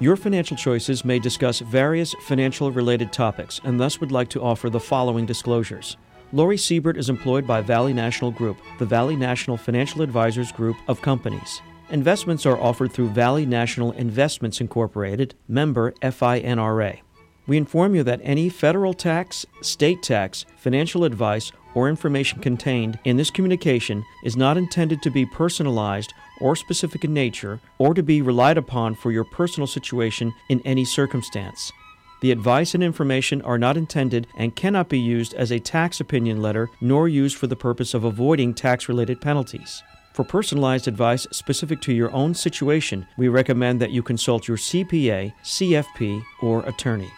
Your financial choices may discuss various financial related topics and thus would like to offer the following disclosures. Lori Siebert is employed by Valley National Group, the Valley National Financial Advisors Group of companies. Investments are offered through Valley National Investments Incorporated, member FINRA. We inform you that any federal tax, state tax, financial advice, or information contained in this communication is not intended to be personalized or specific in nature or to be relied upon for your personal situation in any circumstance. The advice and information are not intended and cannot be used as a tax opinion letter nor used for the purpose of avoiding tax related penalties. For personalized advice specific to your own situation, we recommend that you consult your CPA, CFP, or attorney.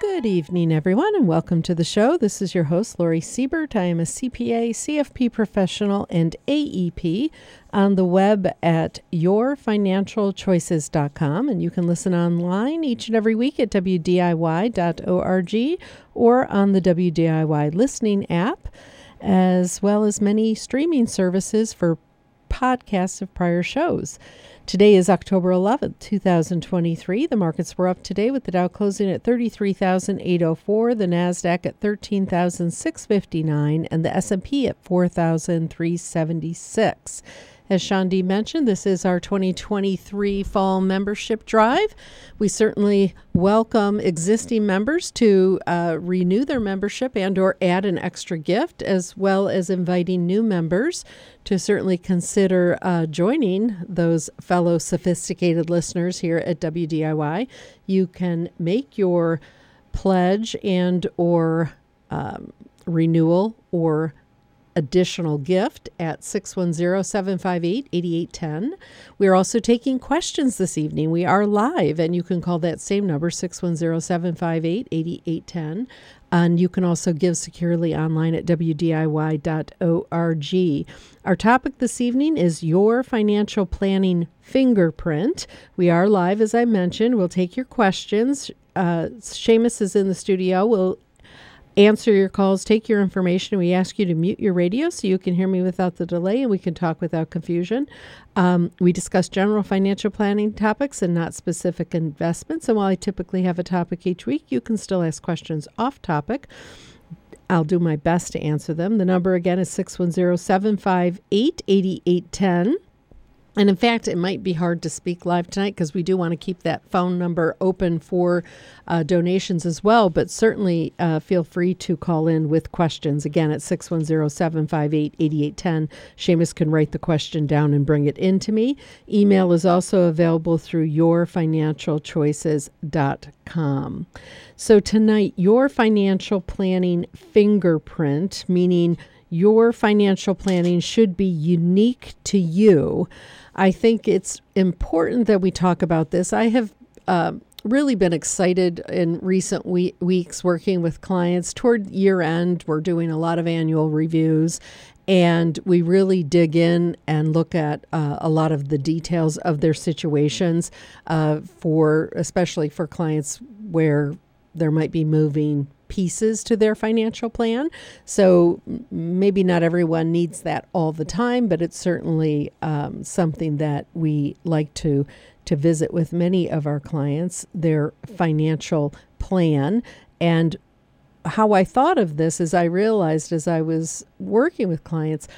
Good evening, everyone, and welcome to the show. This is your host, Lori Siebert. I am a CPA, CFP professional, and AEP on the web at yourfinancialchoices.com. And you can listen online each and every week at WDIY.org or on the WDIY listening app, as well as many streaming services for podcasts of prior shows. Today is October 11th, 2023. The markets were up today with the Dow closing at 33,804, the Nasdaq at 13,659, and the S&P at 4,376. As Shandi mentioned, this is our 2023 fall membership drive. We certainly welcome existing members to uh, renew their membership and or add an extra gift, as well as inviting new members to certainly consider uh, joining those fellow sophisticated listeners here at WDIY. You can make your pledge and or um, renewal or additional gift at 610 758 8810. We are also taking questions this evening. We are live, and you can call that same number, 610 758 8810. And you can also give securely online at WDIY.org. Our topic this evening is your financial planning fingerprint. We are live, as I mentioned. We'll take your questions. Uh, Seamus is in the studio. We'll answer your calls, take your information. We ask you to mute your radio so you can hear me without the delay and we can talk without confusion. Um, we discuss general financial planning topics and not specific investments. And while I typically have a topic each week, you can still ask questions off topic. I'll do my best to answer them. The number again is 610 758 8810. And in fact, it might be hard to speak live tonight because we do want to keep that phone number open for uh, donations as well. But certainly uh, feel free to call in with questions. Again, at 610 758 8810. Seamus can write the question down and bring it in to me. Email is also available through yourfinancialchoices.com. So tonight, your financial planning fingerprint, meaning your financial planning should be unique to you. I think it's important that we talk about this. I have uh, really been excited in recent we- weeks working with clients. Toward year end, we're doing a lot of annual reviews, and we really dig in and look at uh, a lot of the details of their situations uh, for especially for clients where there might be moving pieces to their financial plan. So maybe not everyone needs that all the time, but it's certainly um, something that we like to to visit with many of our clients their financial plan and how I thought of this is I realized as I was working with clients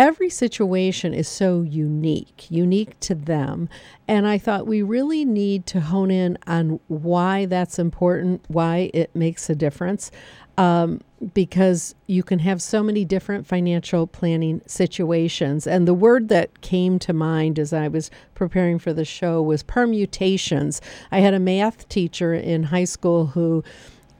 every situation is so unique, unique to them. And I thought we really need to hone in on why that's important, why it makes a difference. Um, because you can have so many different financial planning situations. And the word that came to mind as I was preparing for the show was permutations. I had a math teacher in high school who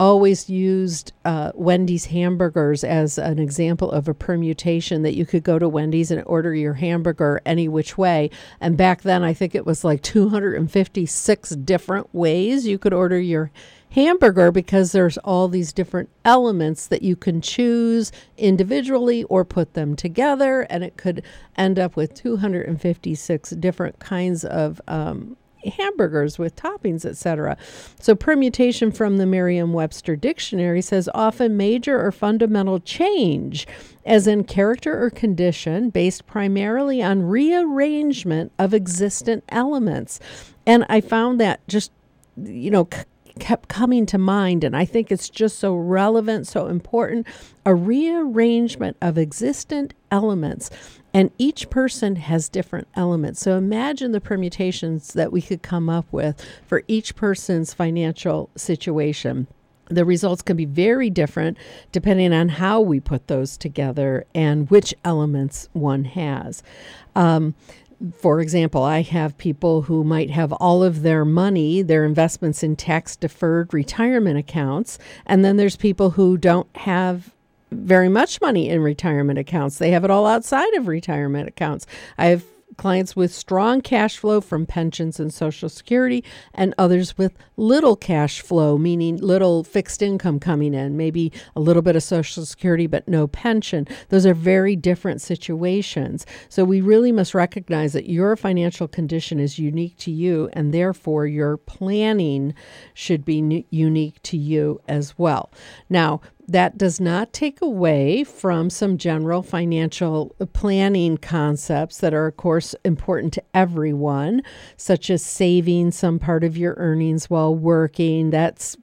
always used uh, Wendy's hamburgers as an example of a permutation that you could go to Wendy's and order your hamburger any which way. And back then, I think it was like 256 different ways you could order your hamburger because there's all these different elements that you can choose individually or put them together and it could end up with 256 different kinds of um, hamburgers with toppings, etc. So, permutation from the Merriam Webster Dictionary says often major or fundamental change, as in character or condition, based primarily on rearrangement of existent elements. And I found that just, you know, c- kept coming to mind. And I think it's just so relevant, so important. A rearrangement of existent elements. And each person has different elements. So imagine the permutations that we could come up with for each person's financial situation the results can be very different depending on how we put those together and which elements one has. Um, for example, I have people who might have all of their money, their investments in tax deferred retirement accounts, and then there's people who don't have very much money in retirement accounts. They have it all outside of retirement accounts. I have clients with strong cash flow from pensions and Social Security, and others with little cash flow, meaning little fixed income coming in, maybe a little bit of Social Security, but no pension. Those are very different situations. So we really must recognize that your financial condition is unique to you, and therefore your planning should be unique to you as well. Now, that does not take away from some general financial uh, planning concepts that are, of course, important to everyone, such as saving some part of your earnings while working. That's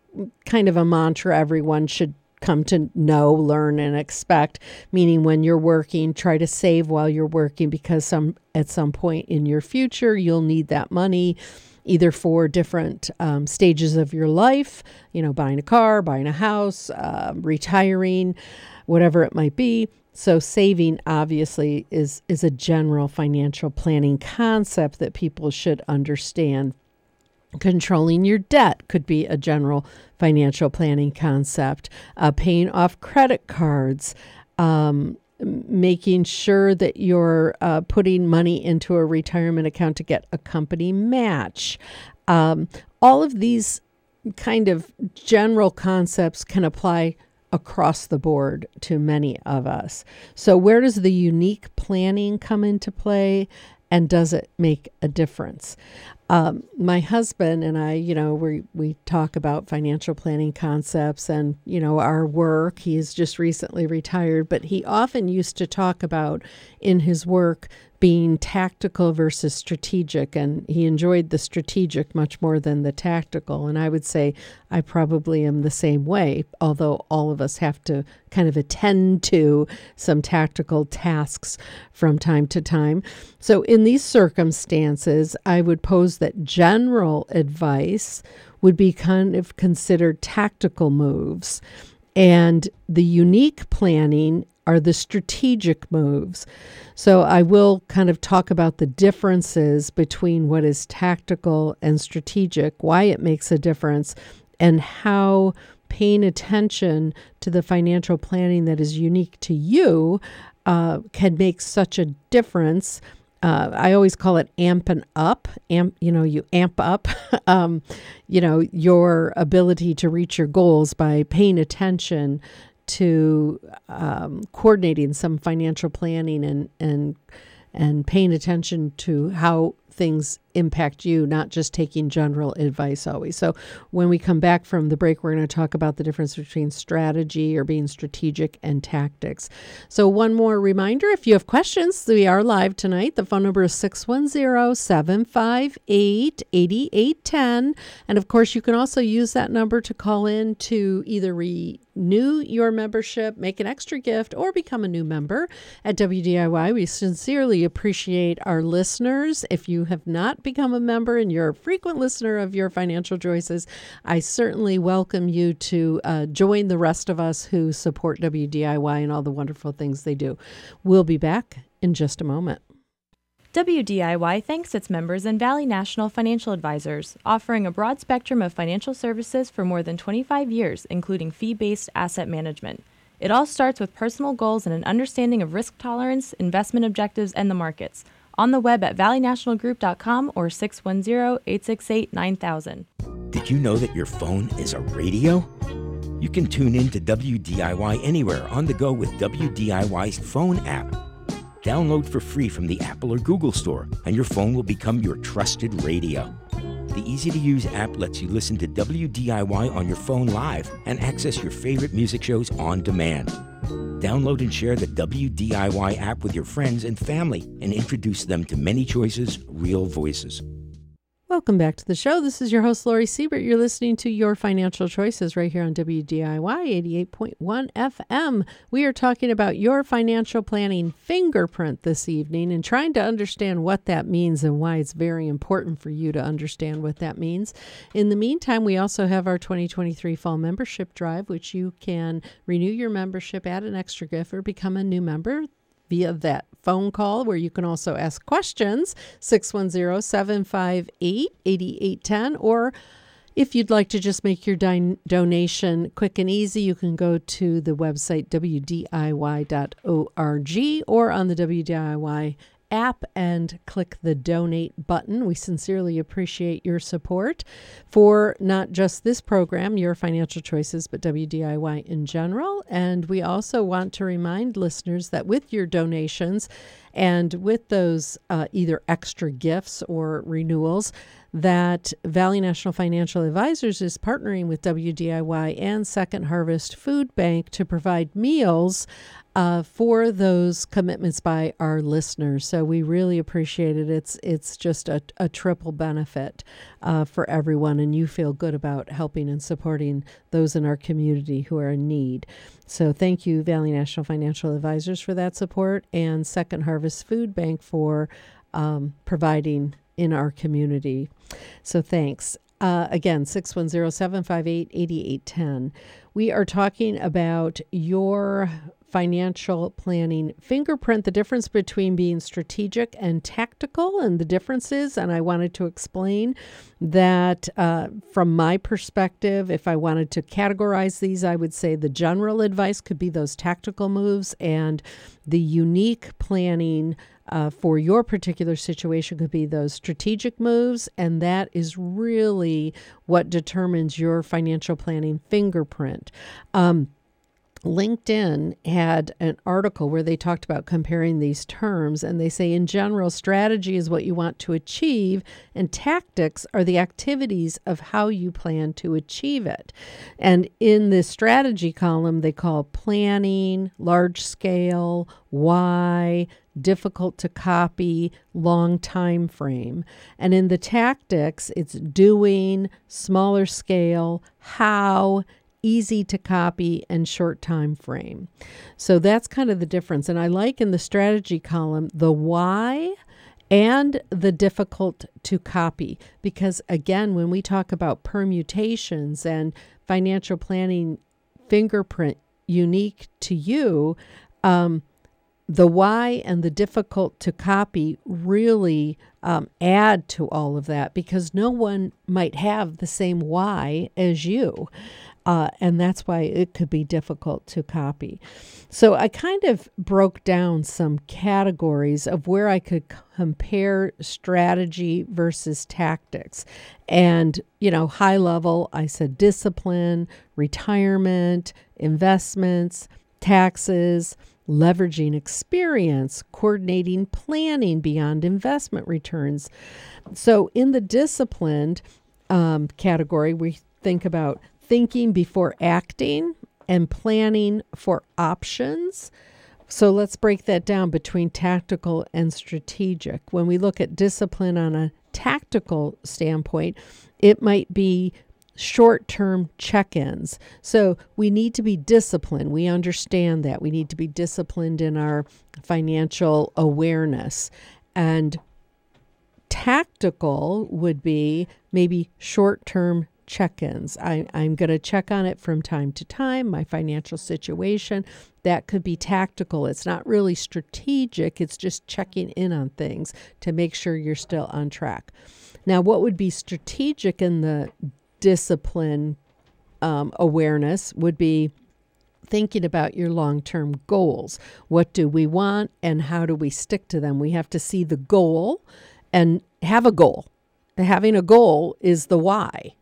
kind of a mantra everyone should come to know, learn, and expect. Meaning, when you're working, try to save while you're working because some at some point in your future you'll need that money either for different um, stages of your life, you know, buying a car, buying a house, uh, retiring, whatever it might be. So saving obviously is is a general financial planning concept that people should understand. Controlling your debt could be a general financial planning concept. Uh, paying off credit cards, um, making sure that you're uh, putting money into a retirement account to get a company match. Um, all of these kind of general concepts can apply across the board to many of us. So, where does the unique planning come into play? And does it make a difference? Um, my husband and I, you know, we we talk about financial planning concepts and you know our work. He's just recently retired, but he often used to talk about in his work being tactical versus strategic. And he enjoyed the strategic much more than the tactical. And I would say I probably am the same way, although all of us have to kind of attend to some tactical tasks from time to time. So, in these circumstances, I would pose that general advice would be kind of considered tactical moves. And the unique planning are the strategic moves. So I will kind of talk about the differences between what is tactical and strategic, why it makes a difference, and how paying attention to the financial planning that is unique to you uh, can make such a difference. Uh, I always call it amping up. Amp, you know, you amp up, um, you know, your ability to reach your goals by paying attention to um, coordinating some financial planning and and and paying attention to how things impact you, not just taking general advice always. So, when we come back from the break, we're going to talk about the difference between strategy or being strategic and tactics. So, one more reminder if you have questions, we are live tonight. The phone number is 610 758 8810. And of course, you can also use that number to call in to either renew your membership, make an extra gift, or become a new member at WDIY. We sincerely appreciate our listeners. If you have not become a member and you're a frequent listener of your financial choices, I certainly welcome you to uh, join the rest of us who support WDIY and all the wonderful things they do. We'll be back in just a moment. WDIY thanks its members and Valley National Financial Advisors, offering a broad spectrum of financial services for more than 25 years, including fee based asset management. It all starts with personal goals and an understanding of risk tolerance, investment objectives, and the markets on the web at valleynationalgroup.com or 610-868-9000. Did you know that your phone is a radio? You can tune in to WDIY anywhere on the go with WDIY's phone app. Download for free from the Apple or Google Store, and your phone will become your trusted radio. The easy to use app lets you listen to WDIY on your phone live and access your favorite music shows on demand. Download and share the WDIY app with your friends and family and introduce them to many choices, real voices. Welcome back to the show. This is your host, Lori Siebert. You're listening to Your Financial Choices right here on WDIY 88.1 FM. We are talking about your financial planning fingerprint this evening and trying to understand what that means and why it's very important for you to understand what that means. In the meantime, we also have our 2023 Fall Membership Drive, which you can renew your membership, add an extra gift, or become a new member via that phone call where you can also ask questions 610 758 8810 or if you'd like to just make your din- donation quick and easy, you can go to the website wdiy.org or on the WDIY app and click the donate button. We sincerely appreciate your support for not just this program, Your Financial Choices, but WDIY in general. And we also want to remind listeners that with your donations and with those uh, either extra gifts or renewals, that Valley National Financial Advisors is partnering with WDIY and Second Harvest Food Bank to provide meals uh, for those commitments by our listeners. So we really appreciate it. It's it's just a, a triple benefit uh, for everyone, and you feel good about helping and supporting those in our community who are in need. So thank you, Valley National Financial Advisors, for that support, and Second Harvest Food Bank for um, providing in our community. So thanks. Uh, again, 610 758 8810. We are talking about your financial planning fingerprint, the difference between being strategic and tactical, and the differences. And I wanted to explain that uh, from my perspective, if I wanted to categorize these, I would say the general advice could be those tactical moves, and the unique planning. Uh, for your particular situation could be those strategic moves, and that is really what determines your financial planning fingerprint. Um, LinkedIn had an article where they talked about comparing these terms, and they say, in general, strategy is what you want to achieve, and tactics are the activities of how you plan to achieve it. And in the strategy column, they call planning, large scale, why, difficult to copy, long time frame. And in the tactics, it's doing, smaller scale, how, easy to copy and short time frame. So that's kind of the difference. And I like in the strategy column the why and the difficult to copy because again when we talk about permutations and financial planning fingerprint unique to you um, the why and the difficult to copy really um, add to all of that because no one might have the same why as you. Uh, and that's why it could be difficult to copy. So I kind of broke down some categories of where I could compare strategy versus tactics. And, you know, high level, I said discipline, retirement, investments, taxes, leveraging experience, coordinating planning beyond investment returns. So in the disciplined um, category, we think about thinking before acting and planning for options. So let's break that down between tactical and strategic. When we look at discipline on a tactical standpoint, it might be short term check ins. So we need to be disciplined. We understand that. We need to be disciplined in our financial awareness. And tactical would be maybe short term check ins. I'm going to check on it from time to time, my financial situation. That could be tactical. It's not really strategic, it's just checking in on things to make sure you're still on track. Now, what would be strategic in the discipline um, awareness would be thinking about your long term goals. What do we want and how do we stick to them? We have to see the goal and have a goal. Having a goal is the why.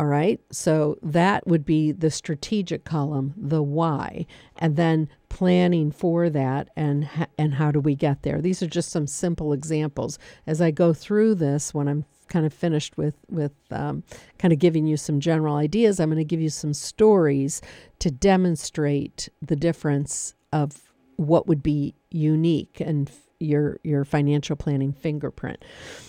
All right. So that would be the strategic column, the why, and then planning for that and and how do we get there. These are just some simple examples. As I go through this, when I'm kind of finished with with um, kind of giving you some general ideas, I'm going to give you some stories to demonstrate the difference of what would be unique and your your financial planning fingerprint.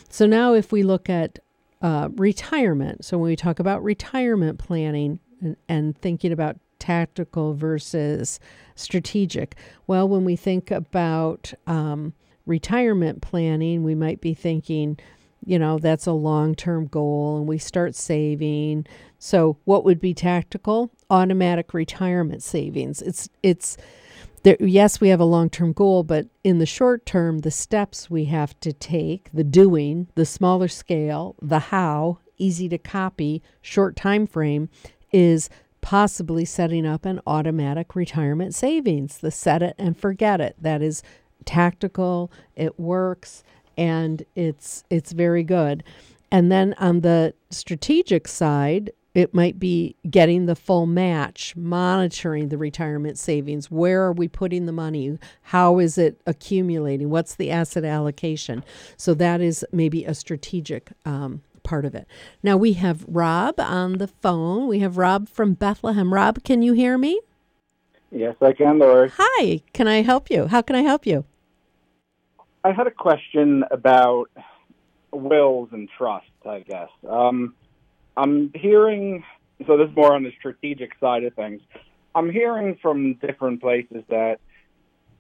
So now, if we look at uh, retirement, so when we talk about retirement planning and, and thinking about tactical versus strategic, well, when we think about um, retirement planning, we might be thinking, you know, that's a long term goal, and we start saving. So, what would be tactical? Automatic retirement savings. It's it's there, yes, we have a long term goal, but in the short term, the steps we have to take, the doing, the smaller scale, the how, easy to copy, short time frame, is possibly setting up an automatic retirement savings, the set it and forget it. That is tactical, it works, and it's it's very good. And then on the strategic side, it might be getting the full match, monitoring the retirement savings. Where are we putting the money? How is it accumulating? What's the asset allocation? So that is maybe a strategic um, part of it. Now we have Rob on the phone. We have Rob from Bethlehem. Rob, can you hear me? Yes, I can, Lori. Hi, can I help you? How can I help you? I had a question about wills and trusts, I guess. Um, I'm hearing, so this is more on the strategic side of things. I'm hearing from different places that,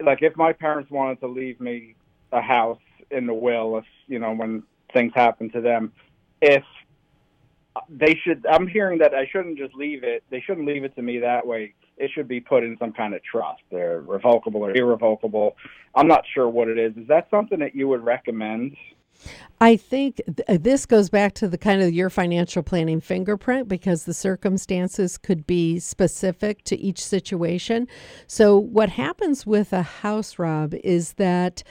like, if my parents wanted to leave me a house in the will, if, you know, when things happen to them, if they should, I'm hearing that I shouldn't just leave it, they shouldn't leave it to me that way. It should be put in some kind of trust. They're revocable or irrevocable. I'm not sure what it is. Is that something that you would recommend? I think th- uh, this goes back to the kind of your financial planning fingerprint because the circumstances could be specific to each situation. So, what happens with a house, Rob, is that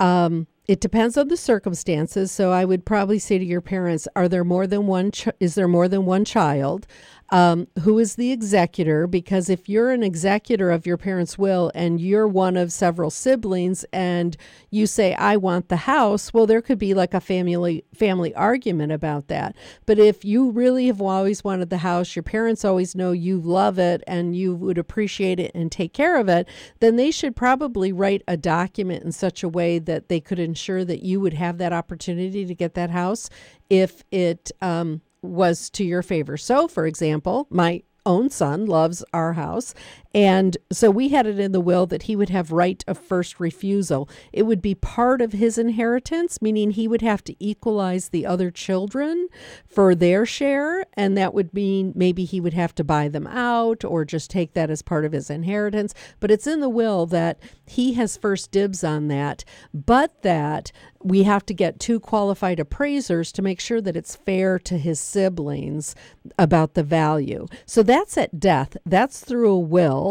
um, it depends on the circumstances. So, I would probably say to your parents, "Are there more than one? Ch- is there more than one child? Um, who is the executor because if you're an executor of your parents' will and you're one of several siblings and you say I want the house, well there could be like a family family argument about that. But if you really have always wanted the house, your parents always know you love it and you would appreciate it and take care of it, then they should probably write a document in such a way that they could ensure that you would have that opportunity to get that house if it um, was to your favor. So, for example, my own son loves our house and so we had it in the will that he would have right of first refusal. It would be part of his inheritance, meaning he would have to equalize the other children for their share. And that would mean maybe he would have to buy them out or just take that as part of his inheritance. But it's in the will that he has first dibs on that, but that we have to get two qualified appraisers to make sure that it's fair to his siblings about the value. So that's at death. That's through a will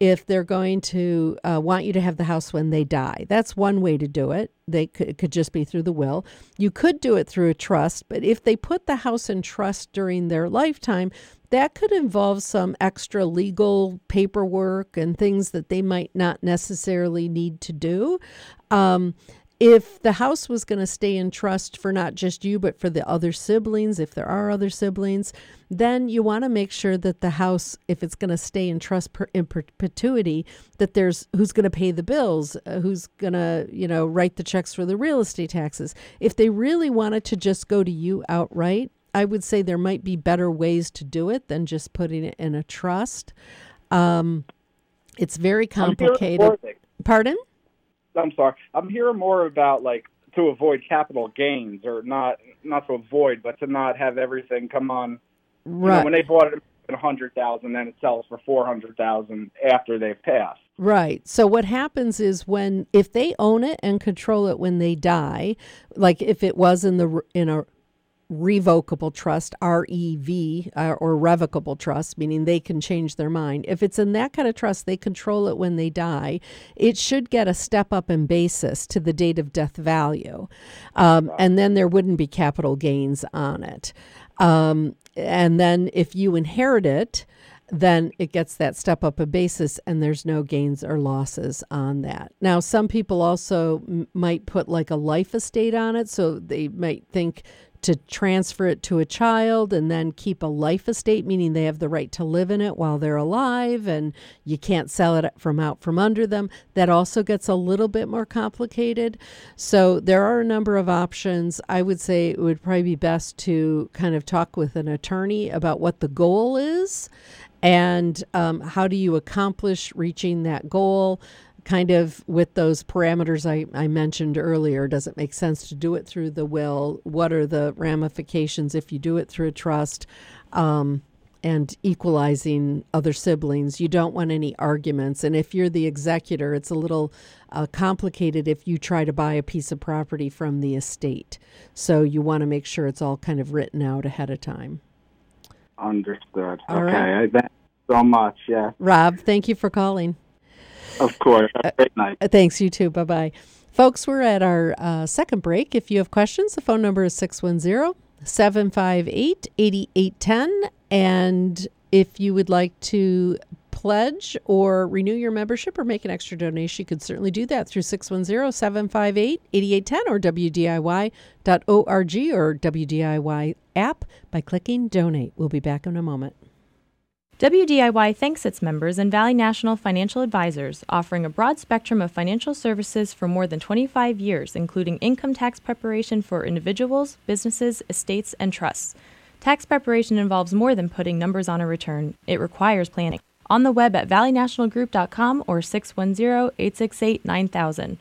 if they're going to uh, want you to have the house when they die. That's one way to do it. They could, it could just be through the will. You could do it through a trust, but if they put the house in trust during their lifetime, that could involve some extra legal paperwork and things that they might not necessarily need to do. Um, if the house was going to stay in trust for not just you, but for the other siblings, if there are other siblings, then you want to make sure that the house, if it's going to stay in trust per, in perpetuity, that there's who's going to pay the bills, uh, who's going to, you know, write the checks for the real estate taxes. If they really wanted to just go to you outright, I would say there might be better ways to do it than just putting it in a trust. Um, it's very complicated. Pardon? I'm sorry. I'm hearing more about like to avoid capital gains or not not to avoid, but to not have everything come on. Right. You know, when they bought it at a hundred thousand, then it sells for four hundred thousand after they've passed. Right. So what happens is when if they own it and control it when they die, like if it was in the in a revocable trust, REV, uh, or revocable trust, meaning they can change their mind. If it's in that kind of trust, they control it when they die. It should get a step up in basis to the date of death value. Um, and then there wouldn't be capital gains on it. Um, and then if you inherit it, then it gets that step up a basis and there's no gains or losses on that. Now, some people also m- might put like a life estate on it. So they might think to transfer it to a child and then keep a life estate, meaning they have the right to live in it while they're alive and you can't sell it from out from under them. That also gets a little bit more complicated. So there are a number of options. I would say it would probably be best to kind of talk with an attorney about what the goal is and um, how do you accomplish reaching that goal kind of with those parameters I, I mentioned earlier. Does it make sense to do it through the will? What are the ramifications if you do it through a trust? Um, and equalizing other siblings. You don't want any arguments. And if you're the executor, it's a little uh, complicated if you try to buy a piece of property from the estate. So you want to make sure it's all kind of written out ahead of time. Understood. All okay. right. Thank you so much. Yeah. Rob, thank you for calling. Of course. A great night. Uh, Thanks, you too. Bye bye. Folks, we're at our uh, second break. If you have questions, the phone number is 610 758 8810. And if you would like to pledge or renew your membership or make an extra donation, you could certainly do that through 610 758 8810 or WDIY.org or WDIY app by clicking donate. We'll be back in a moment. WDIY thanks its members and Valley National Financial Advisors, offering a broad spectrum of financial services for more than 25 years, including income tax preparation for individuals, businesses, estates, and trusts. Tax preparation involves more than putting numbers on a return, it requires planning. On the web at valleynationalgroup.com or 610 868 9000.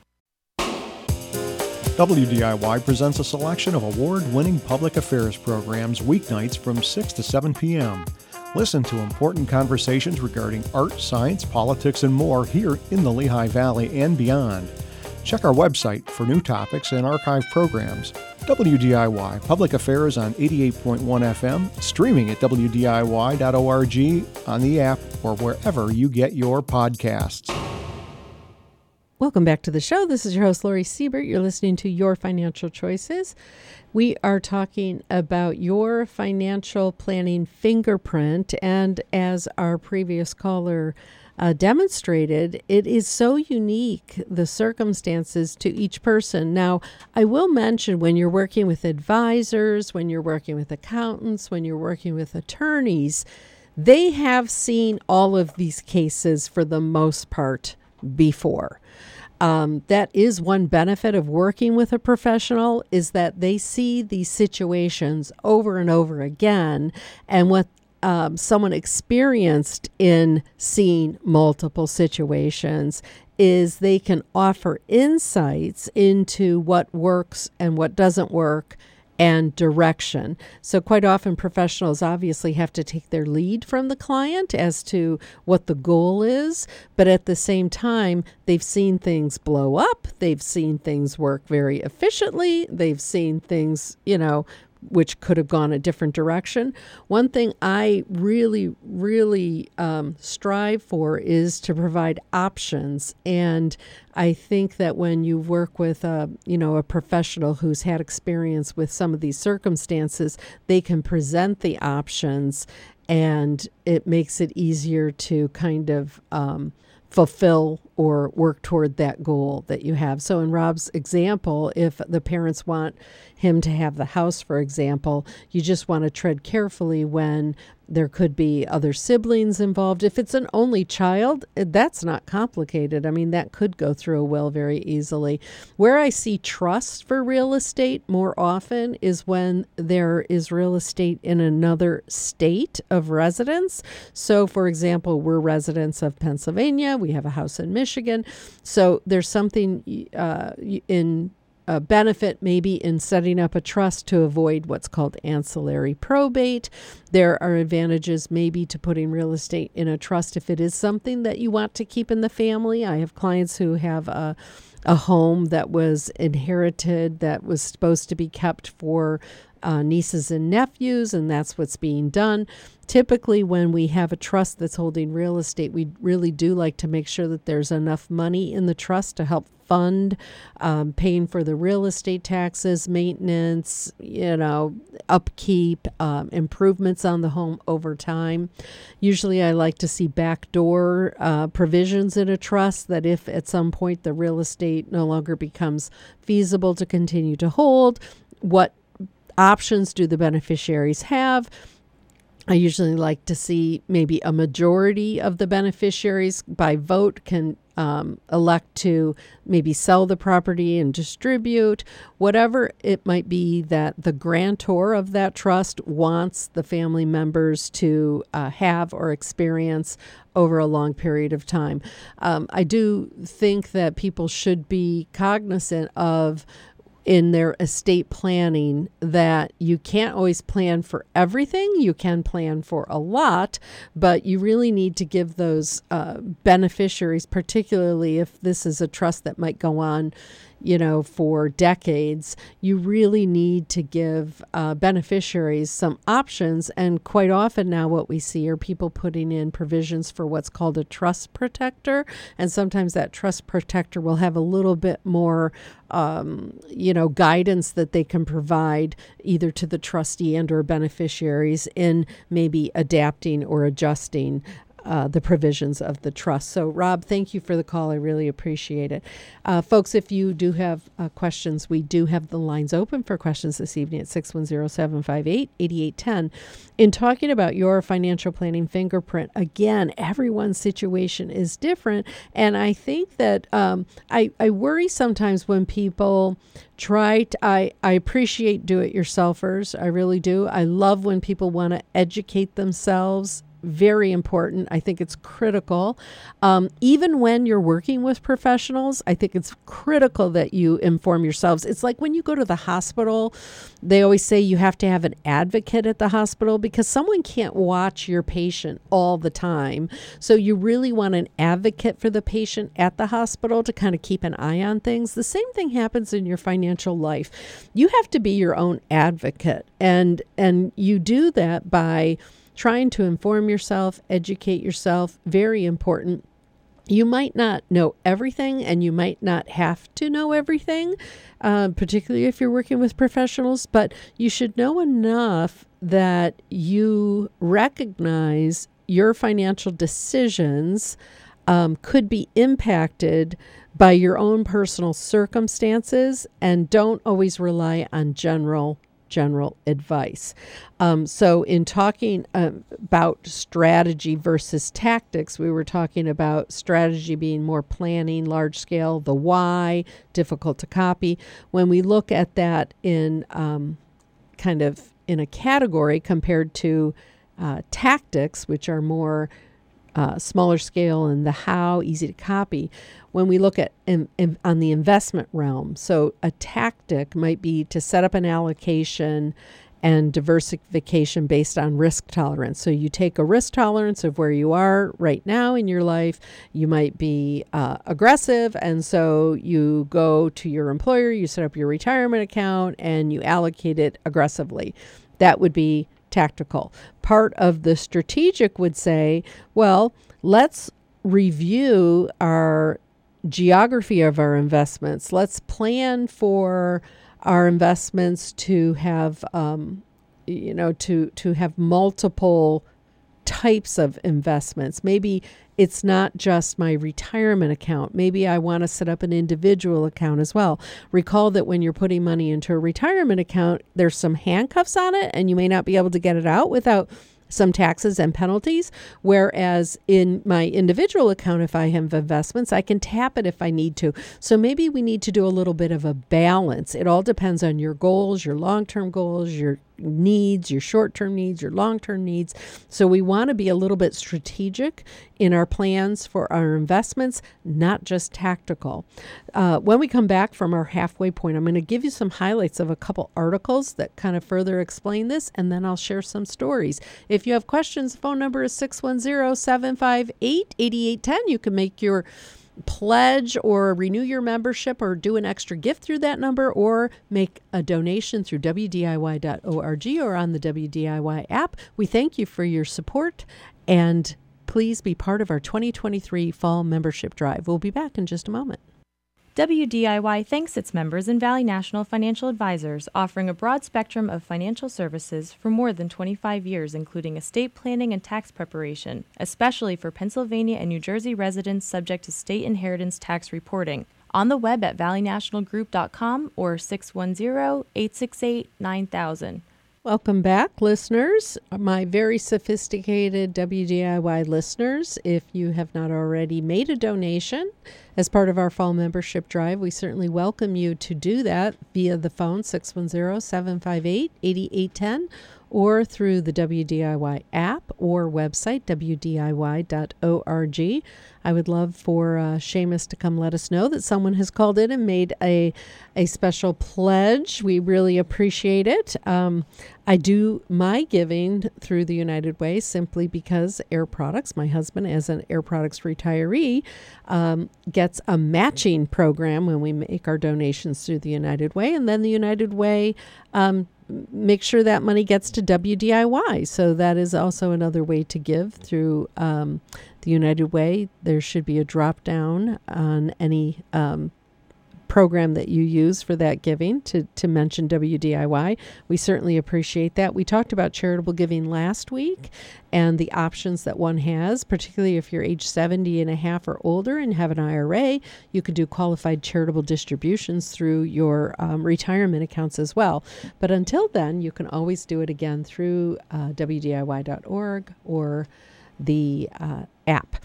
WDIY presents a selection of award winning public affairs programs weeknights from 6 to 7 p.m. Listen to important conversations regarding art, science, politics, and more here in the Lehigh Valley and beyond. Check our website for new topics and archive programs. WDIY Public Affairs on 88.1 FM, streaming at WDIY.org, on the app, or wherever you get your podcasts. Welcome back to the show. This is your host, Lori Siebert. You're listening to Your Financial Choices. We are talking about your financial planning fingerprint. And as our previous caller uh, demonstrated, it is so unique, the circumstances to each person. Now, I will mention when you're working with advisors, when you're working with accountants, when you're working with attorneys, they have seen all of these cases for the most part before. Um, that is one benefit of working with a professional is that they see these situations over and over again and what um, someone experienced in seeing multiple situations is they can offer insights into what works and what doesn't work and direction. So, quite often, professionals obviously have to take their lead from the client as to what the goal is, but at the same time, they've seen things blow up, they've seen things work very efficiently, they've seen things, you know, which could have gone a different direction. One thing I really, really um, strive for is to provide options, and I think that when you work with a, you know, a professional who's had experience with some of these circumstances, they can present the options, and it makes it easier to kind of um, fulfill or work toward that goal that you have. So, in Rob's example, if the parents want him to have the house, for example, you just want to tread carefully when there could be other siblings involved. If it's an only child, eh, that's not complicated. I mean, that could go through a will very easily. Where I see trust for real estate more often is when there is real estate in another state of residence. So, for example, we're residents of Pennsylvania, we have a house in Michigan. So, there's something uh, in a benefit maybe in setting up a trust to avoid what's called ancillary probate. There are advantages maybe to putting real estate in a trust if it is something that you want to keep in the family. I have clients who have a a home that was inherited that was supposed to be kept for uh, nieces and nephews, and that's what's being done. Typically, when we have a trust that's holding real estate, we really do like to make sure that there's enough money in the trust to help fund um, paying for the real estate taxes, maintenance, you know, upkeep, um, improvements on the home over time. Usually, I like to see backdoor uh, provisions in a trust that if at some point the real estate no longer becomes feasible to continue to hold, what options do the beneficiaries have? I usually like to see maybe a majority of the beneficiaries by vote can um, elect to maybe sell the property and distribute, whatever it might be that the grantor of that trust wants the family members to uh, have or experience over a long period of time. Um, I do think that people should be cognizant of in their estate planning that you can't always plan for everything. You can plan for a lot, but you really need to give those uh, beneficiaries, particularly if this is a trust that might go on you know, for decades, you really need to give uh, beneficiaries some options. And quite often now, what we see are people putting in provisions for what's called a trust protector. And sometimes that trust protector will have a little bit more, um, you know, guidance that they can provide either to the trustee and or beneficiaries in maybe adapting or adjusting uh, the provisions of the trust. So, Rob, thank you for the call. I really appreciate it. Uh, folks, if you do have uh, questions, we do have the lines open for questions this evening at 610 758 8810. In talking about your financial planning fingerprint, again, everyone's situation is different. And I think that um, I, I worry sometimes when people try to, I, I appreciate do it yourselfers. I really do. I love when people want to educate themselves very important. I think it's critical. Um, even when you're working with professionals, I think it's critical that you inform yourselves. It's like when you go to the hospital, they always say you have to have an advocate at the hospital because someone can't watch your patient all the time. So you really want an advocate for the patient at the hospital to kind of keep an eye on things. The same thing happens in your financial life. You have to be your own advocate and and you do that by trying to inform yourself, educate yourself, very important. You might not know everything and you might not have to know everything, uh, particularly if you're working with professionals, but you should know enough that you recognize your financial decisions um, could be impacted by your own personal circumstances and don't always rely on general general advice. Um, so, in talking um, about strategy versus tactics, we were talking about strategy being more planning, large scale, the why, difficult to copy. When we look at that in um, kind of in a category compared to uh, tactics, which are more uh, smaller scale and the how, easy to copy. When we look at in, in, on the investment realm, so a tactic might be to set up an allocation and diversification based on risk tolerance. So you take a risk tolerance of where you are right now in your life. You might be uh, aggressive, and so you go to your employer, you set up your retirement account, and you allocate it aggressively. That would be tactical. Part of the strategic would say, well, let's review our geography of our investments. Let's plan for our investments to have, um, you know, to to have multiple types of investments. Maybe it's not just my retirement account. Maybe I want to set up an individual account as well. Recall that when you're putting money into a retirement account, there's some handcuffs on it, and you may not be able to get it out without some taxes and penalties. Whereas in my individual account, if I have investments, I can tap it if I need to. So maybe we need to do a little bit of a balance. It all depends on your goals, your long term goals, your needs, your short term needs, your long term needs. So we want to be a little bit strategic in our plans for our investments, not just tactical. Uh, when we come back from our halfway point, I'm going to give you some highlights of a couple articles that kind of further explain this, and then I'll share some stories. If you have questions, phone number is 610 758 8810. You can make your pledge or renew your membership or do an extra gift through that number or make a donation through WDIY.org or on the WDIY app. We thank you for your support and please be part of our 2023 fall membership drive. We'll be back in just a moment. WDIY thanks its members and Valley National Financial Advisors, offering a broad spectrum of financial services for more than 25 years, including estate planning and tax preparation, especially for Pennsylvania and New Jersey residents subject to state inheritance tax reporting. on the web at valleynationalgroup.com or 610 868 9000. Welcome back, listeners. My very sophisticated WDIY listeners. If you have not already made a donation as part of our fall membership drive, we certainly welcome you to do that via the phone 610 758 8810 or through the WDIY app or website, wdiy.org. I would love for uh, Seamus to come let us know that someone has called in and made a, a special pledge. We really appreciate it. Um, I do my giving through the United Way simply because Air Products, my husband, as an Air Products retiree, um, gets a matching program when we make our donations through the United Way. And then the United Way um, make sure that money gets to WDIY. So that is also another way to give through um, the United Way. There should be a drop down on any um, program that you use for that giving to, to mention WDIY. We certainly appreciate that. We talked about charitable giving last week and the options that one has, particularly if you're age 70 and a half or older and have an IRA. You could do qualified charitable distributions through your um, retirement accounts as well. But until then, you can always do it again through uh, WDIY.org or the uh, app.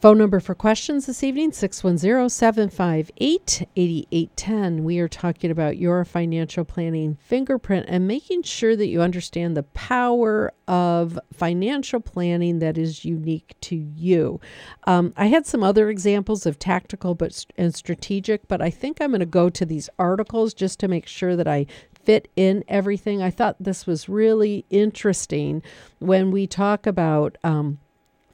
Phone number for questions this evening 610 758 8810. We are talking about your financial planning fingerprint and making sure that you understand the power of financial planning that is unique to you. Um, I had some other examples of tactical but and strategic, but I think I'm going to go to these articles just to make sure that I fit in everything. I thought this was really interesting when we talk about. Um,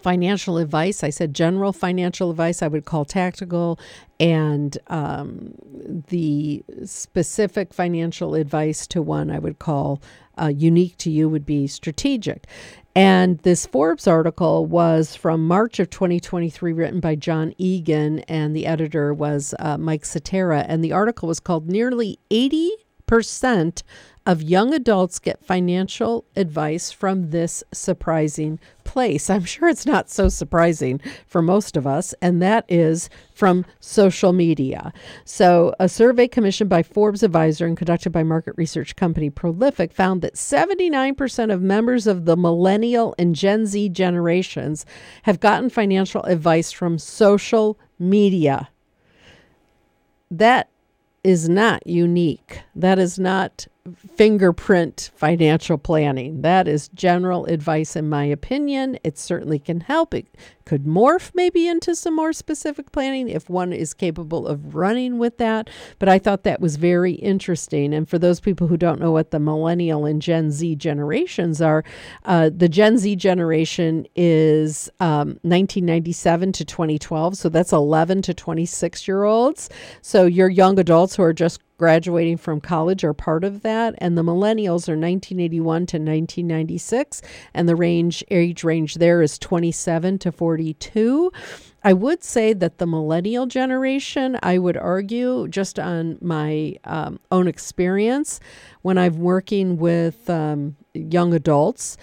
financial advice. I said general financial advice, I would call tactical, and um, the specific financial advice to one I would call uh, unique to you would be strategic. And this Forbes article was from March of 2023, written by John Egan, and the editor was uh, Mike Cetera. And the article was called Nearly 80% of young adults get financial advice from this surprising place. I'm sure it's not so surprising for most of us, and that is from social media. So, a survey commissioned by Forbes Advisor and conducted by market research company Prolific found that 79% of members of the millennial and Gen Z generations have gotten financial advice from social media. That is not unique. That is not fingerprint financial planning. That is general advice, in my opinion. It certainly can help. It could morph maybe into some more specific planning if one is capable of running with that. But I thought that was very interesting. And for those people who don't know what the millennial and Gen Z generations are, uh, the Gen Z generation is um, 1997 to 2012. So that's 11 to 26 year olds. So your young adults who are just graduating from college are part of that. And the millennials are 1981 to 1996 and the range age range there is 27 to 42 I would say that the millennial generation, I would argue, just on my um, own experience, when I'm working with um, young adults,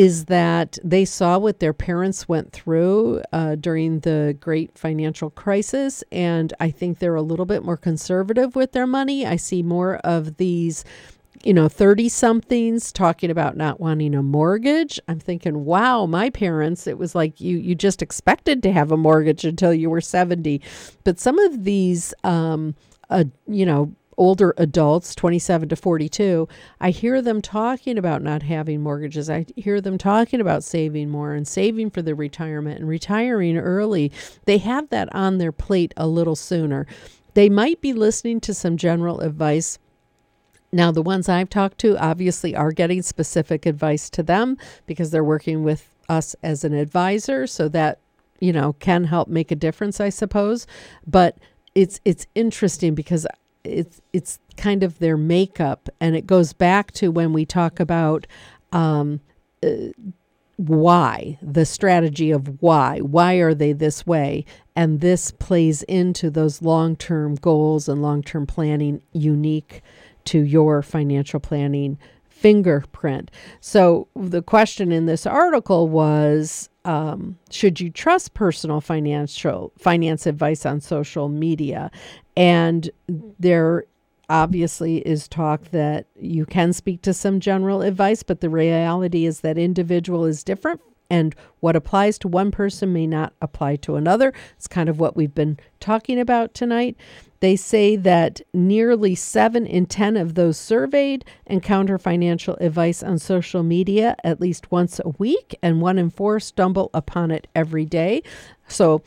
is that they saw what their parents went through uh, during the great financial crisis. And I think they're a little bit more conservative with their money. I see more of these you know 30 somethings talking about not wanting a mortgage i'm thinking wow my parents it was like you you just expected to have a mortgage until you were 70 but some of these um uh, you know older adults, 27 to 42, I hear them talking about not having mortgages. I hear them talking about saving more and saving for their retirement and retiring early. They have that on their plate a little sooner. They might be listening to some general advice. Now, the ones I've talked to obviously are getting specific advice to them because they're working with us as an advisor. So that, you know, can help make a difference, I suppose. But it's it's interesting because it's it's kind of their makeup, and it goes back to when we talk about um, uh, why the strategy of why why are they this way, and this plays into those long term goals and long term planning unique to your financial planning fingerprint. So the question in this article was um, should you trust personal financial finance advice on social media? And there obviously is talk that you can speak to some general advice, but the reality is that individual is different and what applies to one person may not apply to another. It's kind of what we've been talking about tonight. They say that nearly seven in 10 of those surveyed encounter financial advice on social media at least once a week, and one in four stumble upon it every day. So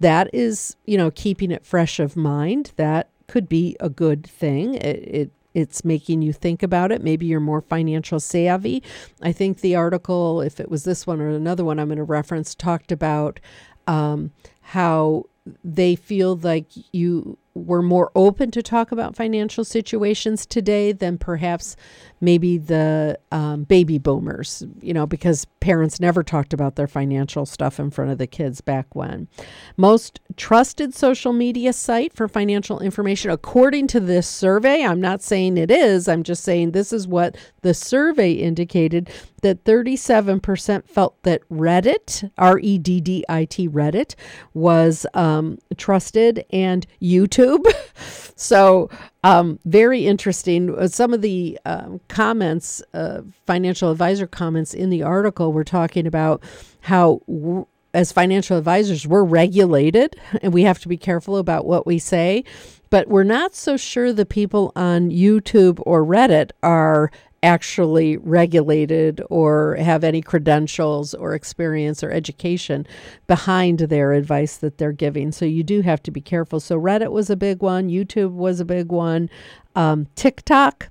that is, you know, keeping it fresh of mind. That could be a good thing. It, it it's making you think about it. Maybe you're more financial savvy. I think the article, if it was this one or another one I'm going to reference, talked about um, how they feel like you were more open to talk about financial situations today than perhaps maybe the um, baby boomers, you know, because parents never talked about their financial stuff in front of the kids back when. Most trusted social media site for financial information, according to this survey, I'm not saying it is, I'm just saying this is what the survey indicated that 37% felt that Reddit, R E D D I T, Reddit, was um, trusted and YouTube. so, um, very interesting. Uh, some of the um, comments, uh, financial advisor comments in the article, were talking about how. W- as financial advisors, we're regulated and we have to be careful about what we say. But we're not so sure the people on YouTube or Reddit are actually regulated or have any credentials or experience or education behind their advice that they're giving. So you do have to be careful. So Reddit was a big one, YouTube was a big one, um, TikTok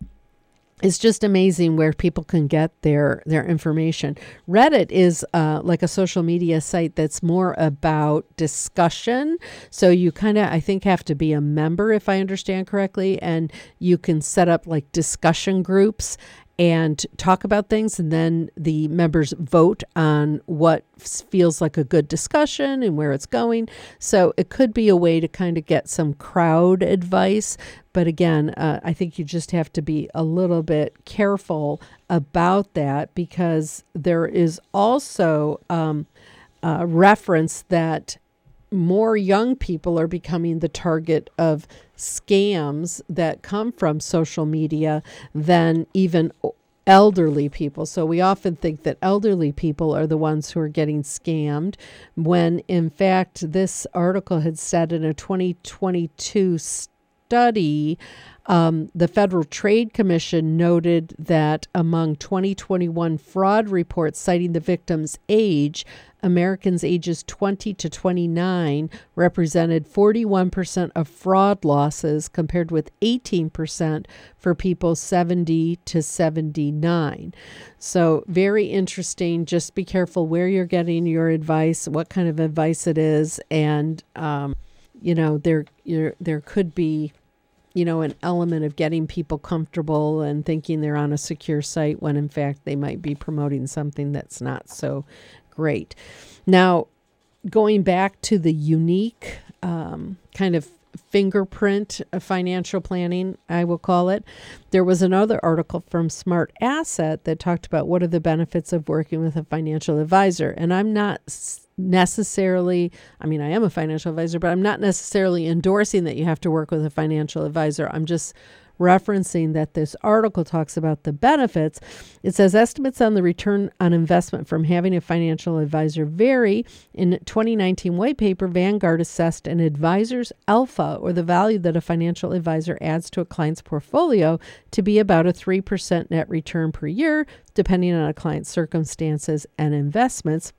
it's just amazing where people can get their their information. Reddit is uh, like a social media site that's more about discussion. So you kind of, I think, have to be a member, if I understand correctly, and you can set up like discussion groups and talk about things and then the members vote on what feels like a good discussion and where it's going so it could be a way to kind of get some crowd advice but again uh, i think you just have to be a little bit careful about that because there is also um, a reference that more young people are becoming the target of scams that come from social media than even elderly people. So we often think that elderly people are the ones who are getting scammed, when in fact, this article had said in a 2022 study um, the Federal Trade Commission noted that among 2021 fraud reports citing the victim's age, Americans ages 20 to 29 represented 41% of fraud losses, compared with 18% for people 70 to 79. So, very interesting. Just be careful where you're getting your advice, what kind of advice it is, and um, you know there there could be you know, an element of getting people comfortable and thinking they're on a secure site when in fact they might be promoting something that's not so great. Now, going back to the unique um, kind of fingerprint of financial planning, I will call it. There was another article from Smart Asset that talked about what are the benefits of working with a financial advisor. And I'm not necessarily, I mean, I am a financial advisor, but I'm not necessarily endorsing that you have to work with a financial advisor. I'm just referencing that this article talks about the benefits. It says estimates on the return on investment from having a financial advisor vary. In 2019 white paper, Vanguard assessed an advisor's alpha or the value that a financial advisor adds to a client's portfolio to be about a 3% net return per year, depending on a client's circumstances and investments.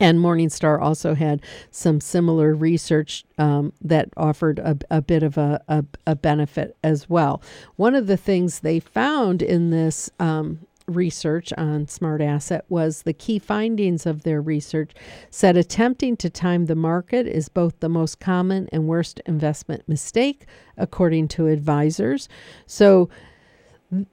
And Morningstar also had some similar research um, that offered a, a bit of a, a, a, benefit as well. One of the things they found in this um, research on smart asset was the key findings of their research said attempting to time the market is both the most common and worst investment mistake according to advisors so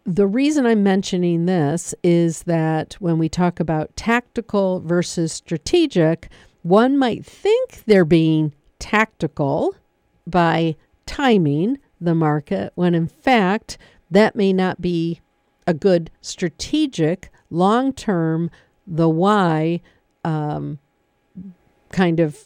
the reason I'm mentioning this is that when we talk about tactical versus strategic, one might think they're being tactical by timing the market, when in fact, that may not be a good strategic long term, the why um, kind of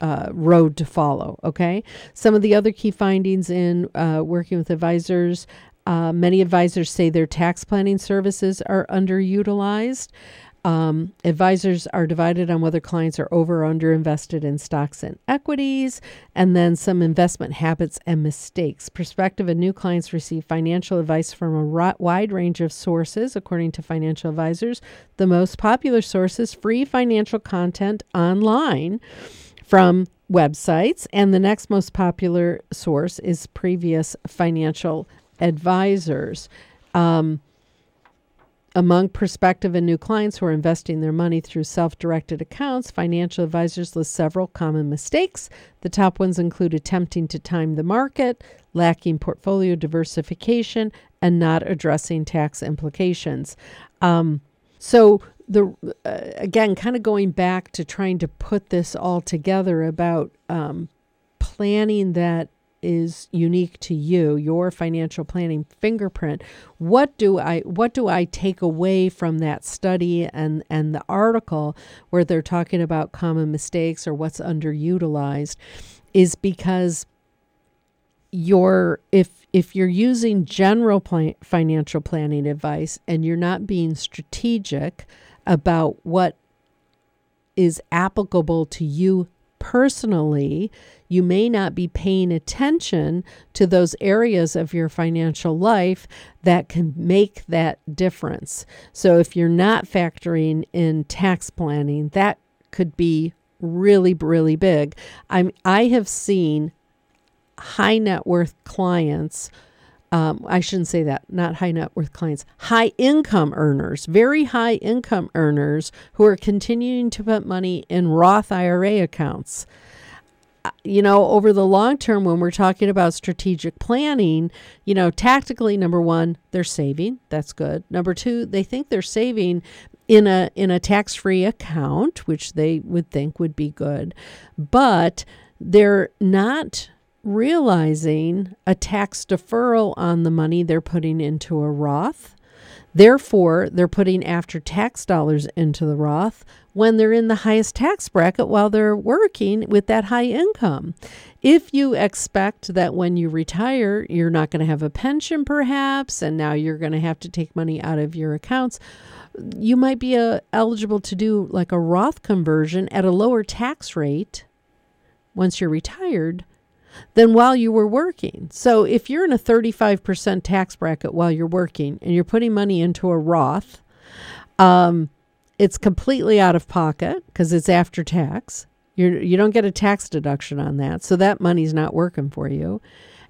uh, road to follow. Okay. Some of the other key findings in uh, working with advisors uh, many advisors say their tax planning services are underutilized. Um, advisors are divided on whether clients are over or under invested in stocks and equities, and then some investment habits and mistakes. Prospective and new clients receive financial advice from a wide range of sources, according to financial advisors. The most popular source is free financial content online from websites, and the next most popular source is previous financial advisors. Um, among prospective and new clients who are investing their money through self directed accounts, financial advisors list several common mistakes. The top ones include attempting to time the market, lacking portfolio diversification, and not addressing tax implications. Um, so, the uh, again, kind of going back to trying to put this all together about um, planning that is unique to you, your financial planning fingerprint. What do I what do I take away from that study and and the article where they're talking about common mistakes or what's underutilized is because you're if if you're using general plan, financial planning advice and you're not being strategic about what is applicable to you personally, you may not be paying attention to those areas of your financial life that can make that difference. So, if you're not factoring in tax planning, that could be really, really big. I'm, I have seen high net worth clients. Um, I shouldn't say that, not high net worth clients, high income earners, very high income earners who are continuing to put money in Roth IRA accounts you know, over the long term, when we're talking about strategic planning, you know, tactically, number one, they're saving. That's good. Number two, they think they're saving in a in a tax free account, which they would think would be good, but they're not realizing a tax deferral on the money they're putting into a Roth. Therefore, they're putting after tax dollars into the Roth when they're in the highest tax bracket while they're working with that high income. If you expect that when you retire, you're not going to have a pension, perhaps, and now you're going to have to take money out of your accounts, you might be uh, eligible to do like a Roth conversion at a lower tax rate once you're retired than while you were working. So if you're in a 35% tax bracket while you're working and you're putting money into a Roth, um, it's completely out of pocket because it's after tax. You're, you don't get a tax deduction on that. So that money's not working for you.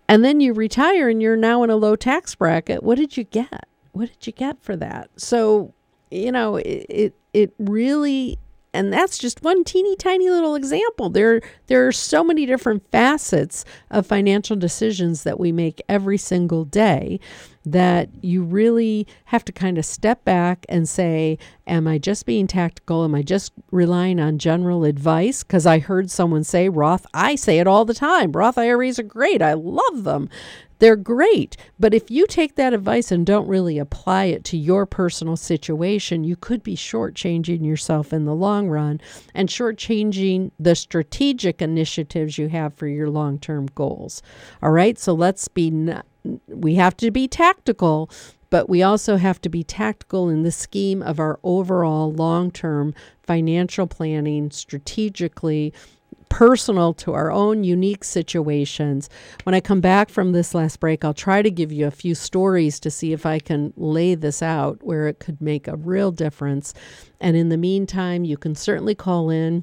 And then you retire and you're now in a low tax bracket. What did you get? What did you get for that? So, you know, it, it, it really and that's just one teeny tiny little example. There, there are so many different facets of financial decisions that we make every single day that you really have to kind of step back and say, Am I just being tactical? Am I just relying on general advice? Because I heard someone say Roth, I say it all the time. Roth IRAs are great. I love them. They're great. But if you take that advice and don't really apply it to your personal situation, you could be shortchanging yourself in the long run and shortchanging the strategic initiatives you have for your long term goals. All right. So let's be, we have to be tactical, but we also have to be tactical in the scheme of our overall long term financial planning strategically personal to our own unique situations. When I come back from this last break, I'll try to give you a few stories to see if I can lay this out where it could make a real difference. And in the meantime, you can certainly call in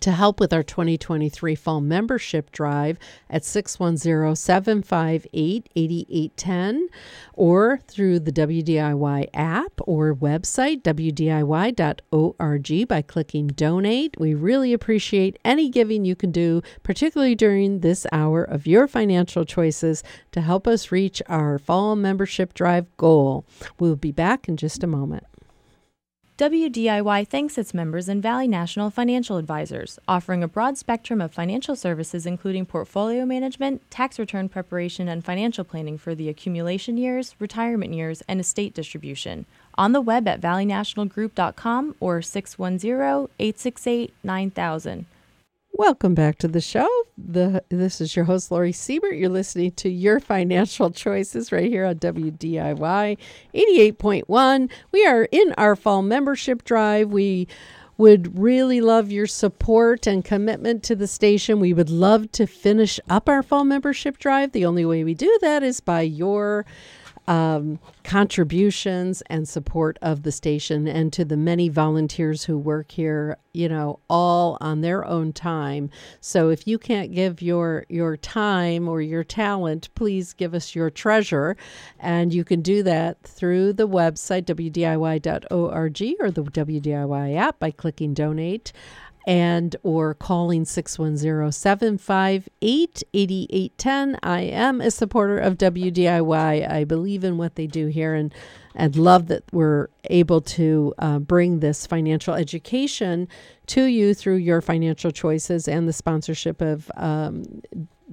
to help with our 2023 fall membership drive at 610 758 8810 or through the WDIY app or website, wdiy.org, by clicking donate. We really appreciate any giving you can do, particularly during this hour of your financial choices to help us reach our fall membership drive goal. We'll be back in just a moment. WDIY thanks its members and Valley National Financial Advisors, offering a broad spectrum of financial services including portfolio management, tax return preparation, and financial planning for the accumulation years, retirement years, and estate distribution. On the web at valleynationalgroup.com or 610 868 9000. Welcome back to the show. The this is your host Lori Siebert. You're listening to Your Financial Choices right here on WDIY 88.1. We are in our fall membership drive. We would really love your support and commitment to the station. We would love to finish up our fall membership drive. The only way we do that is by your um, contributions and support of the station and to the many volunteers who work here you know all on their own time. So if you can't give your your time or your talent please give us your treasure. And you can do that through the website wdiy.org or the wdiy app by clicking donate and or calling 610-758-8810. I am a supporter of WDIY. I believe in what they do here and and love that we're able to uh, bring this financial education to you through your financial choices and the sponsorship of um,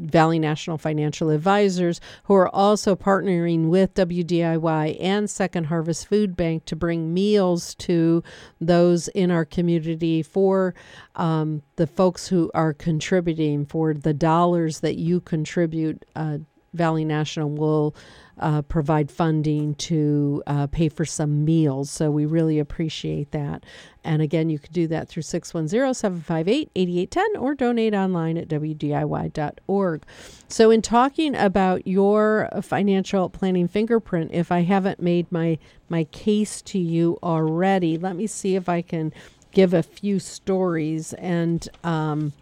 Valley National Financial Advisors, who are also partnering with WDIY and Second Harvest Food Bank to bring meals to those in our community for um, the folks who are contributing, for the dollars that you contribute. Uh, Valley National will uh, provide funding to uh, pay for some meals. So we really appreciate that. And again, you can do that through 610 758 8810 or donate online at WDIY.org. So, in talking about your financial planning fingerprint, if I haven't made my, my case to you already, let me see if I can give a few stories and um,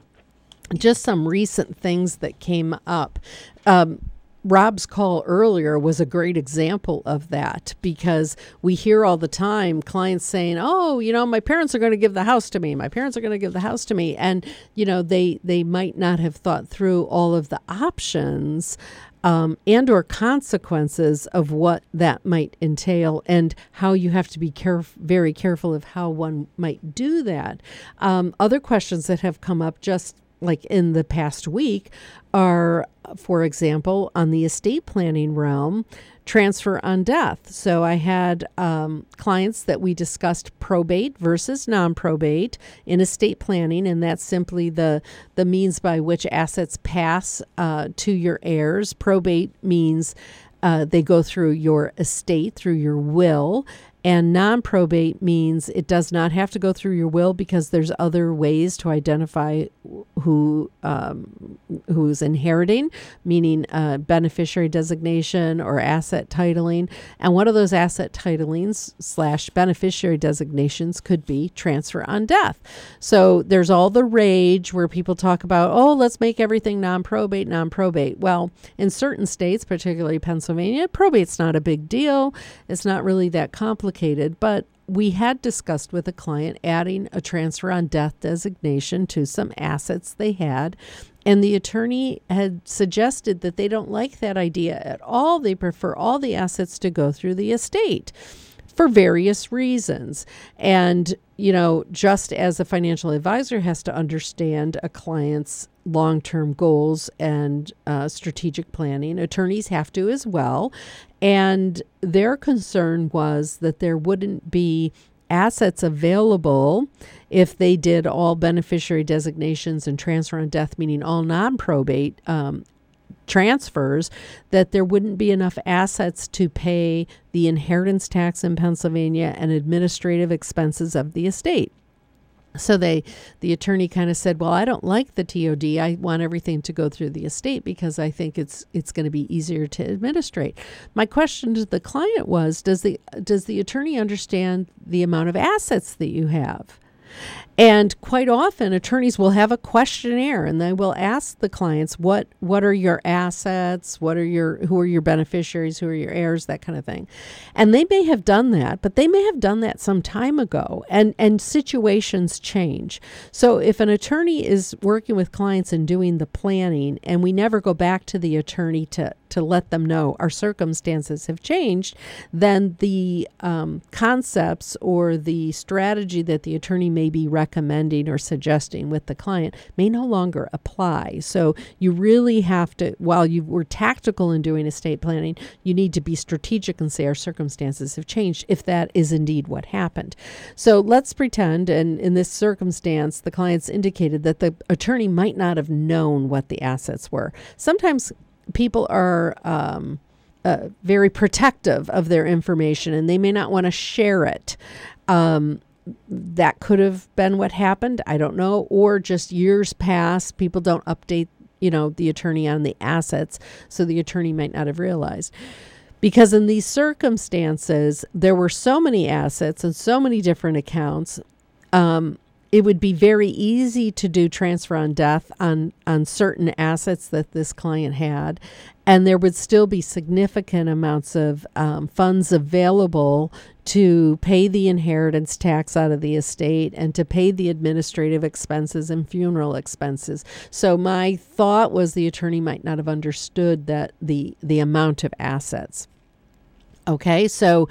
just some recent things that came up. Um, Rob's call earlier was a great example of that because we hear all the time clients saying, "Oh, you know, my parents are going to give the house to me. My parents are going to give the house to me." And, you know, they they might not have thought through all of the options um, and or consequences of what that might entail and how you have to be caref- very careful of how one might do that. Um, other questions that have come up just like in the past week are, for example, on the estate planning realm, transfer on death. So I had um, clients that we discussed probate versus non-probate in estate planning, and that's simply the the means by which assets pass uh, to your heirs. Probate means uh, they go through your estate, through your will, and non probate means it does not have to go through your will because there's other ways to identify who um, who's inheriting, meaning uh, beneficiary designation or asset titling. And one of those asset titlings slash beneficiary designations could be transfer on death. So there's all the rage where people talk about, oh, let's make everything non probate, non probate. Well, in certain states, particularly Pennsylvania, probate's not a big deal. It's not really that complicated complicated, but we had discussed with a client adding a transfer on death designation to some assets they had. And the attorney had suggested that they don't like that idea at all. They prefer all the assets to go through the estate for various reasons. And, you know, just as a financial advisor has to understand a client's long term goals and uh, strategic planning, attorneys have to as well. And their concern was that there wouldn't be assets available if they did all beneficiary designations and transfer on death, meaning all non probate um, transfers, that there wouldn't be enough assets to pay the inheritance tax in Pennsylvania and administrative expenses of the estate. So they, the attorney kind of said, "Well, I don't like the TOD. I want everything to go through the estate because I think it's it's going to be easier to administrate." My question to the client was, "Does the does the attorney understand the amount of assets that you have?" And quite often, attorneys will have a questionnaire, and they will ask the clients, "What what are your assets? What are your who are your beneficiaries? Who are your heirs? That kind of thing." And they may have done that, but they may have done that some time ago, and and situations change. So if an attorney is working with clients and doing the planning, and we never go back to the attorney to to let them know our circumstances have changed, then the um, concepts or the strategy that the attorney may be recommending or suggesting with the client may no longer apply. So you really have to, while you were tactical in doing estate planning, you need to be strategic and say our circumstances have changed if that is indeed what happened. So let's pretend, and in this circumstance, the clients indicated that the attorney might not have known what the assets were. Sometimes people are um, uh, very protective of their information and they may not want to share it. Um, that could have been what happened. I don't know. Or just years pass, people don't update, you know, the attorney on the assets, so the attorney might not have realized. Because in these circumstances, there were so many assets and so many different accounts. Um, it would be very easy to do transfer on death on on certain assets that this client had and there would still be significant amounts of um, funds available to pay the inheritance tax out of the estate and to pay the administrative expenses and funeral expenses. So my thought was the attorney might not have understood that the the amount of assets. Okay, so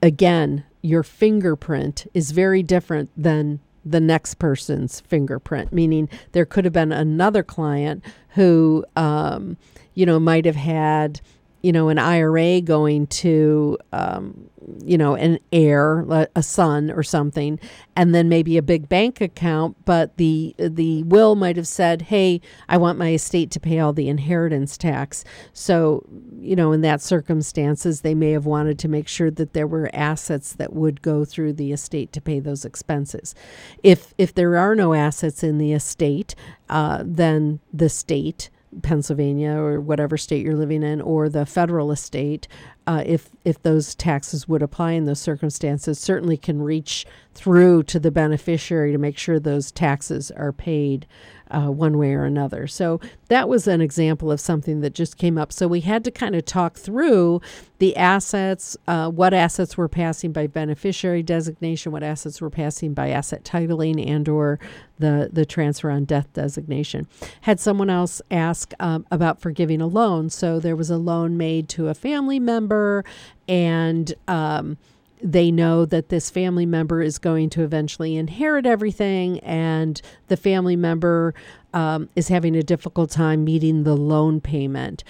again, your fingerprint is very different than the next person's fingerprint, meaning there could have been another client who, um, you know, might have had you know, an IRA going to, um, you know, an heir, a son or something, and then maybe a big bank account, but the the will might have said, "Hey, I want my estate to pay all the inheritance tax." So, you know, in that circumstances, they may have wanted to make sure that there were assets that would go through the estate to pay those expenses. If if there are no assets in the estate, uh, then the state Pennsylvania or whatever state you're living in, or the federal estate, uh, if if those taxes would apply in those circumstances, certainly can reach through to the beneficiary to make sure those taxes are paid uh, one way or another. So that was an example of something that just came up. So we had to kind of talk through the assets, uh, what assets were passing by beneficiary designation, what assets were passing by asset titling and or the, the transfer on death designation. Had someone else ask um, about forgiving a loan. So there was a loan made to a family member and um, they know that this family member is going to eventually inherit everything, and the family member um, is having a difficult time meeting the loan payment.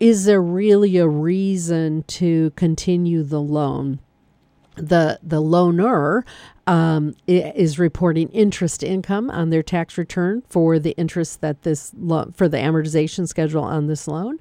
Is there really a reason to continue the loan? The the loaner um, is reporting interest income on their tax return for the interest that this for the amortization schedule on this loan.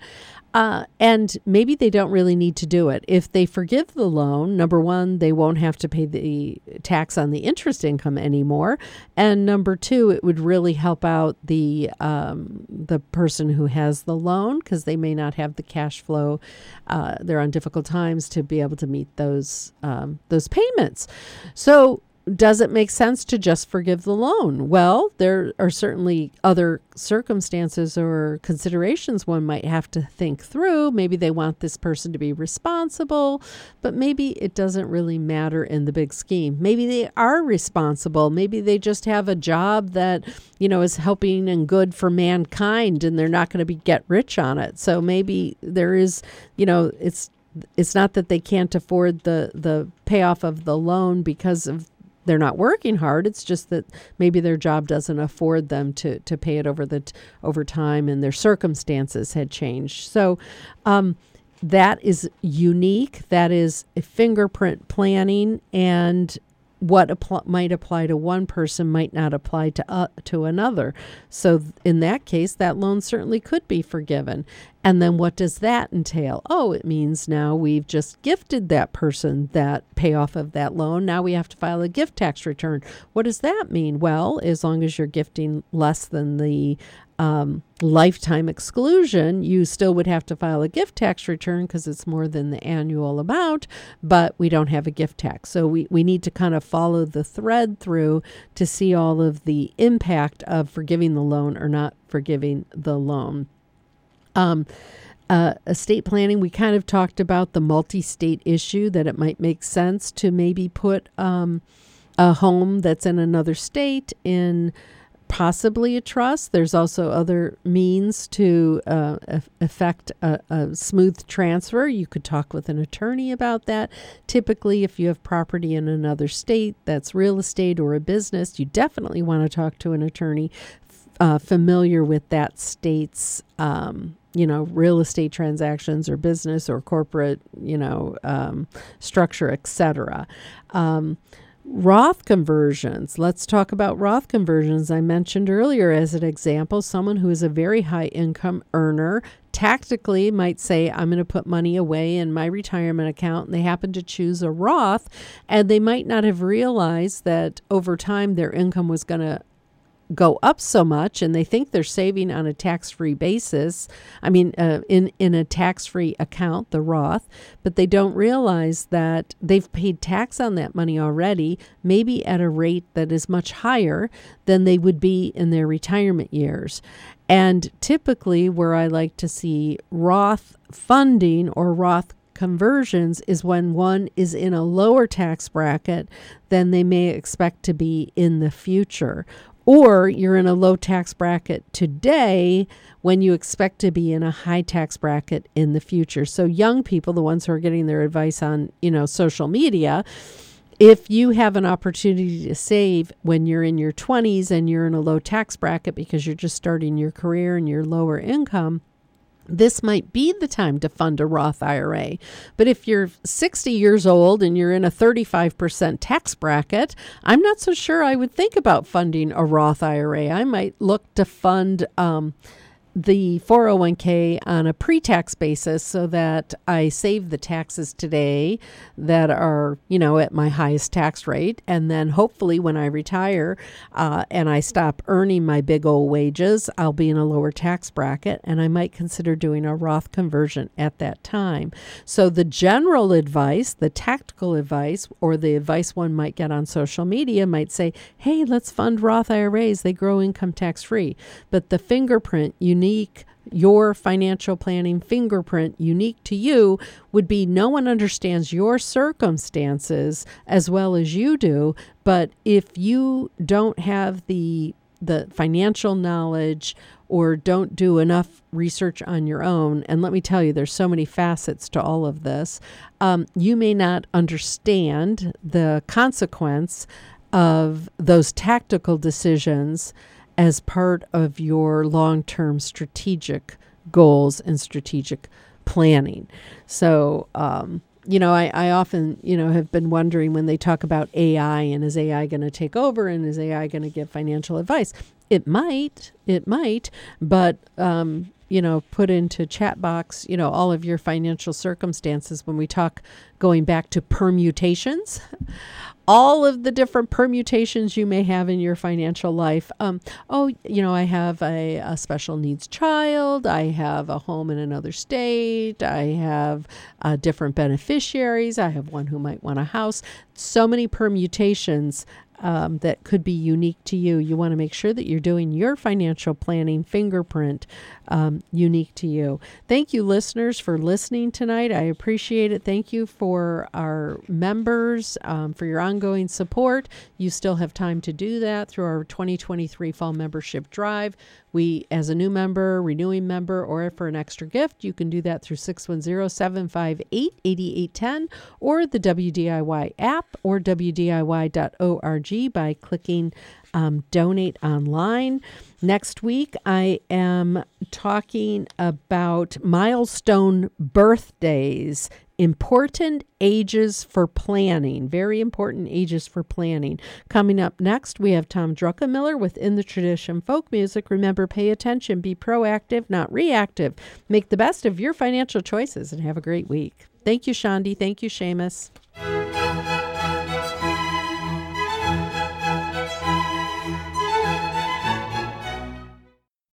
Uh, and maybe they don't really need to do it. If they forgive the loan, number one, they won't have to pay the tax on the interest income anymore, and number two, it would really help out the um, the person who has the loan because they may not have the cash flow. Uh, they're on difficult times to be able to meet those um, those payments. So does it make sense to just forgive the loan? Well, there are certainly other circumstances or considerations one might have to think through. Maybe they want this person to be responsible, but maybe it doesn't really matter in the big scheme. Maybe they are responsible. Maybe they just have a job that, you know, is helping and good for mankind and they're not going to be get rich on it. So maybe there is, you know, it's it's not that they can't afford the the payoff of the loan because of they're not working hard. It's just that maybe their job doesn't afford them to to pay it over the t- over time, and their circumstances had changed. So. Um, that is unique. That is fingerprint planning, and what might apply to one person might not apply to uh, to another. So th- in that case, that loan certainly could be forgiven. And then what does that entail? Oh, it means now we've just gifted that person that payoff of that loan. Now we have to file a gift tax return. What does that mean? Well, as long as you're gifting less than the um, lifetime exclusion, you still would have to file a gift tax return because it's more than the annual amount, but we don't have a gift tax. So we, we need to kind of follow the thread through to see all of the impact of forgiving the loan or not forgiving the loan. Um, uh, estate planning, we kind of talked about the multi state issue that it might make sense to maybe put um, a home that's in another state in possibly a trust. There's also other means to uh, effect a, a, smooth transfer. You could talk with an attorney about that. Typically, if you have property in another state that's real estate or a business, you definitely want to talk to an attorney uh, familiar with that state's. Um, you know, real estate transactions or business or corporate, you know, um, structure, etc. Um, Roth conversions. Let's talk about Roth conversions. I mentioned earlier as an example, someone who is a very high income earner tactically might say, I'm going to put money away in my retirement account, and they happen to choose a Roth, and they might not have realized that over time their income was going to go up so much and they think they're saving on a tax-free basis i mean uh, in in a tax-free account the roth but they don't realize that they've paid tax on that money already maybe at a rate that is much higher than they would be in their retirement years. And typically where i like to see roth funding or roth conversions is when one is in a lower tax bracket than they may expect to be in the future or you're in a low tax bracket today when you expect to be in a high tax bracket in the future. So young people, the ones who are getting their advice on, you know, social media, if you have an opportunity to save when you're in your 20s and you're in a low tax bracket because you're just starting your career and you're lower income, this might be the time to fund a Roth IRA. But if you're 60 years old and you're in a 35% tax bracket, I'm not so sure I would think about funding a Roth IRA. I might look to fund um, the 401k on a pre tax basis so that I save the taxes today that are, you know, at my highest tax rate. And then hopefully when I retire uh, and I stop earning my big old wages, I'll be in a lower tax bracket and I might consider doing a Roth conversion at that time. So the general advice, the tactical advice, or the advice one might get on social media might say, hey, let's fund Roth IRAs. They grow income tax free. But the fingerprint, you unique your financial planning fingerprint unique to you would be no one understands your circumstances as well as you do. But if you don't have the the financial knowledge or don't do enough research on your own and let me tell you there's so many facets to all of this um, you may not understand the consequence of those tactical decisions as part of your long term strategic goals and strategic planning. So, um, you know, I, I often, you know, have been wondering when they talk about AI and is AI going to take over and is AI going to give financial advice? It might, it might, but, um, you know, put into chat box, you know, all of your financial circumstances when we talk going back to permutations all of the different permutations you may have in your financial life. Um, oh, you know, I have a, a, special needs child. I have a home in another state. I have uh, different beneficiaries. I have one who might want a house. So many permutations um, that could be unique to you. You want to make sure that you're doing your financial planning fingerprint um, unique to you. Thank you, listeners, for listening tonight. I appreciate it. Thank you for our members um, for your ongoing support. You still have time to do that through our 2023 fall membership drive. We, as a new member, renewing member, or for an extra gift, you can do that through 610 758 8810 or the WDIY app or WDIY.org by clicking um, donate online. Next week, I am talking about milestone birthdays, important ages for planning, very important ages for planning. Coming up next, we have Tom Druckenmiller with In the Tradition Folk Music. Remember, pay attention, be proactive, not reactive. Make the best of your financial choices and have a great week. Thank you, Shandi. Thank you, Seamus.